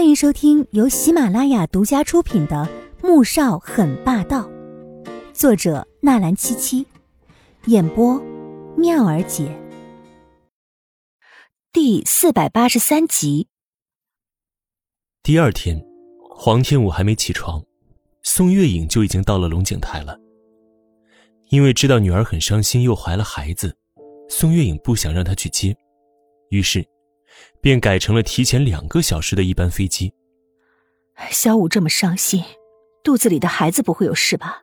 欢迎收听由喜马拉雅独家出品的《穆少很霸道》，作者纳兰七七，演播妙儿姐。第四百八十三集。第二天，黄天武还没起床，宋月影就已经到了龙井台了。因为知道女儿很伤心，又怀了孩子，宋月影不想让她去接，于是。便改成了提前两个小时的一班飞机。小五这么伤心，肚子里的孩子不会有事吧？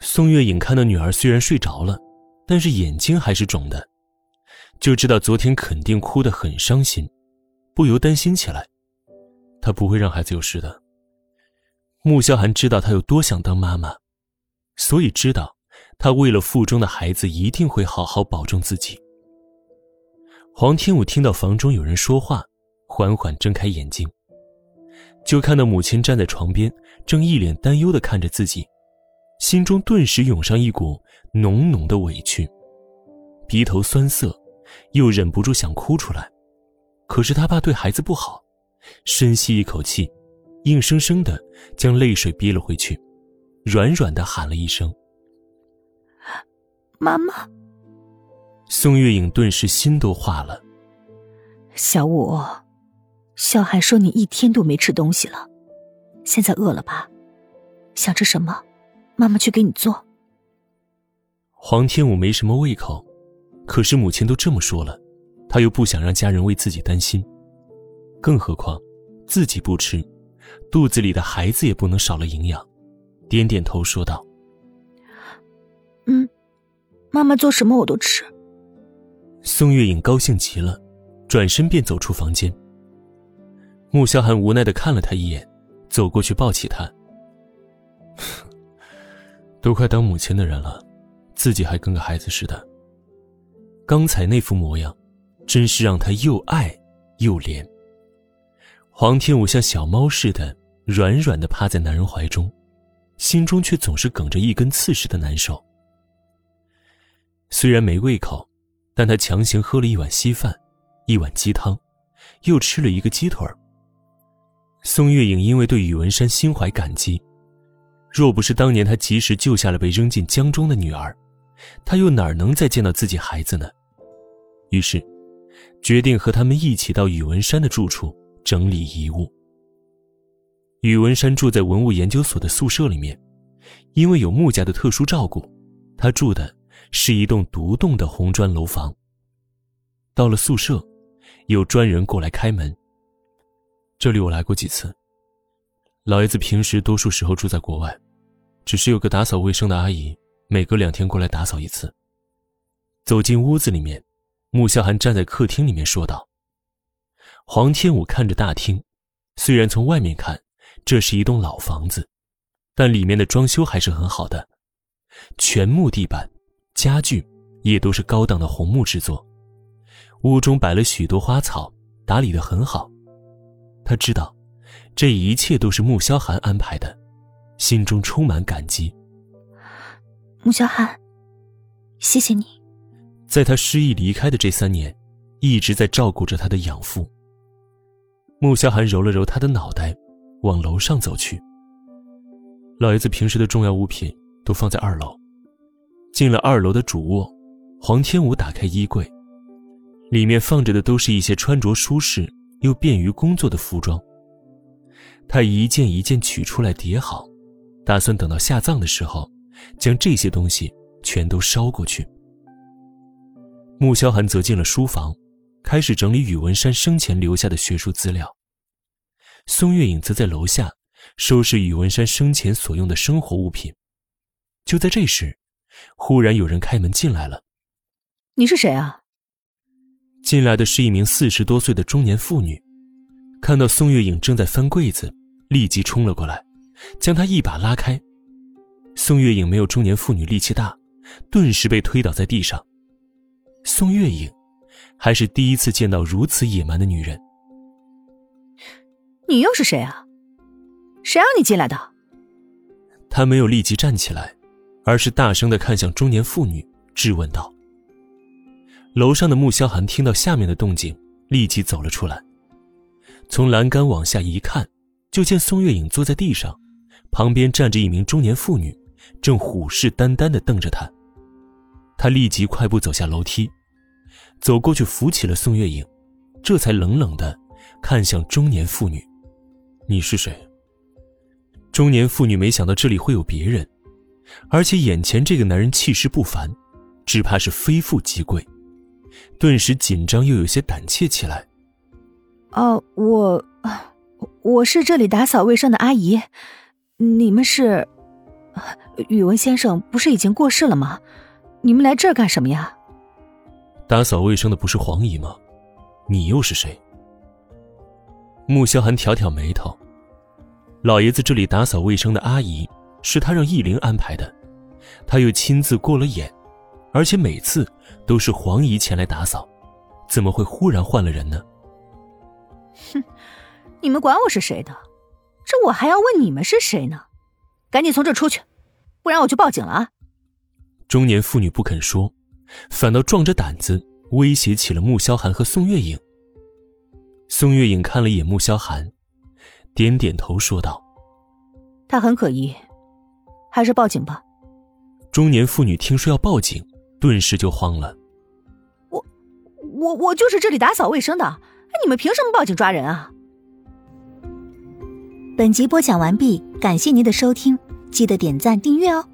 宋月影看到女儿虽然睡着了，但是眼睛还是肿的，就知道昨天肯定哭得很伤心，不由担心起来。她不会让孩子有事的。穆萧寒知道她有多想当妈妈，所以知道她为了腹中的孩子一定会好好保重自己。黄天武听到房中有人说话，缓缓睁开眼睛，就看到母亲站在床边，正一脸担忧的看着自己，心中顿时涌上一股浓浓的委屈，鼻头酸涩，又忍不住想哭出来，可是他怕对孩子不好，深吸一口气，硬生生的将泪水憋了回去，软软的喊了一声：“妈妈。”宋月影顿时心都化了。小五，小海说你一天都没吃东西了，现在饿了吧？想吃什么，妈妈去给你做。黄天武没什么胃口，可是母亲都这么说了，他又不想让家人为自己担心，更何况自己不吃，肚子里的孩子也不能少了营养。点点头说道：“嗯，妈妈做什么我都吃。”宋月影高兴极了，转身便走出房间。穆萧寒无奈的看了他一眼，走过去抱起他。都快当母亲的人了，自己还跟个孩子似的。刚才那副模样，真是让他又爱又怜。黄天武像小猫似的软软的趴在男人怀中，心中却总是梗着一根刺似的难受。虽然没胃口。但他强行喝了一碗稀饭，一碗鸡汤，又吃了一个鸡腿宋月影因为对宇文山心怀感激，若不是当年他及时救下了被扔进江中的女儿，他又哪能再见到自己孩子呢？于是，决定和他们一起到宇文山的住处整理遗物。宇文山住在文物研究所的宿舍里面，因为有穆家的特殊照顾，他住的。是一栋独栋的红砖楼房。到了宿舍，有专人过来开门。这里我来过几次。老爷子平时多数时候住在国外，只是有个打扫卫生的阿姨，每隔两天过来打扫一次。走进屋子里面，穆萧寒站在客厅里面说道：“黄天武看着大厅，虽然从外面看这是一栋老房子，但里面的装修还是很好的，全木地板。”家具也都是高档的红木制作，屋中摆了许多花草，打理的很好。他知道，这一切都是穆萧寒安排的，心中充满感激。穆萧寒，谢谢你，在他失忆离开的这三年，一直在照顾着他的养父。穆萧寒揉了揉他的脑袋，往楼上走去。老爷子平时的重要物品都放在二楼。进了二楼的主卧，黄天武打开衣柜，里面放着的都是一些穿着舒适又便于工作的服装。他一件一件取出来叠好，打算等到下葬的时候，将这些东西全都烧过去。穆萧寒则进了书房，开始整理宇文山生前留下的学术资料。宋月影则在楼下收拾宇文山生前所用的生活物品。就在这时，忽然有人开门进来了。你是谁啊？进来的是一名四十多岁的中年妇女，看到宋月影正在翻柜子，立即冲了过来，将她一把拉开。宋月影没有中年妇女力气大，顿时被推倒在地上。宋月影还是第一次见到如此野蛮的女人。你又是谁啊？谁让你进来的？她没有立即站起来。而是大声的看向中年妇女，质问道：“楼上的穆萧寒听到下面的动静，立即走了出来。从栏杆往下一看，就见宋月影坐在地上，旁边站着一名中年妇女，正虎视眈眈地瞪着他。他立即快步走下楼梯，走过去扶起了宋月影，这才冷冷地看向中年妇女：“你是谁？”中年妇女没想到这里会有别人，而且眼前这个男人气势不凡，只怕是非富即贵，顿时紧张又有些胆怯起来。哦，我，我是这里打扫卫生的阿姨，你们是？宇文先生不是已经过世了吗？你们来这儿干什么呀？打扫卫生的不是黄姨吗？你又是谁？穆萧寒挑挑眉头。老爷子这里打扫卫生的阿姨是他让易灵安排的，他又亲自过了眼，而且每次都是黄姨前来打扫，怎么会忽然换了人呢？哼，你们管我是谁的？这我还要问你们是谁呢？赶紧从这出去，不然我就报警了啊！中年妇女不肯说，反倒壮着胆子威胁起了穆萧寒和宋月影。宋月影看了一眼穆萧寒，点点头说道：“他很可疑，还是报警吧。”中年妇女听说要报警，顿时就慌了：“我，我，我就是这里打扫卫生的。”你们凭什么报警抓人啊？本集播讲完毕，感谢您的收听，记得点赞订阅哦。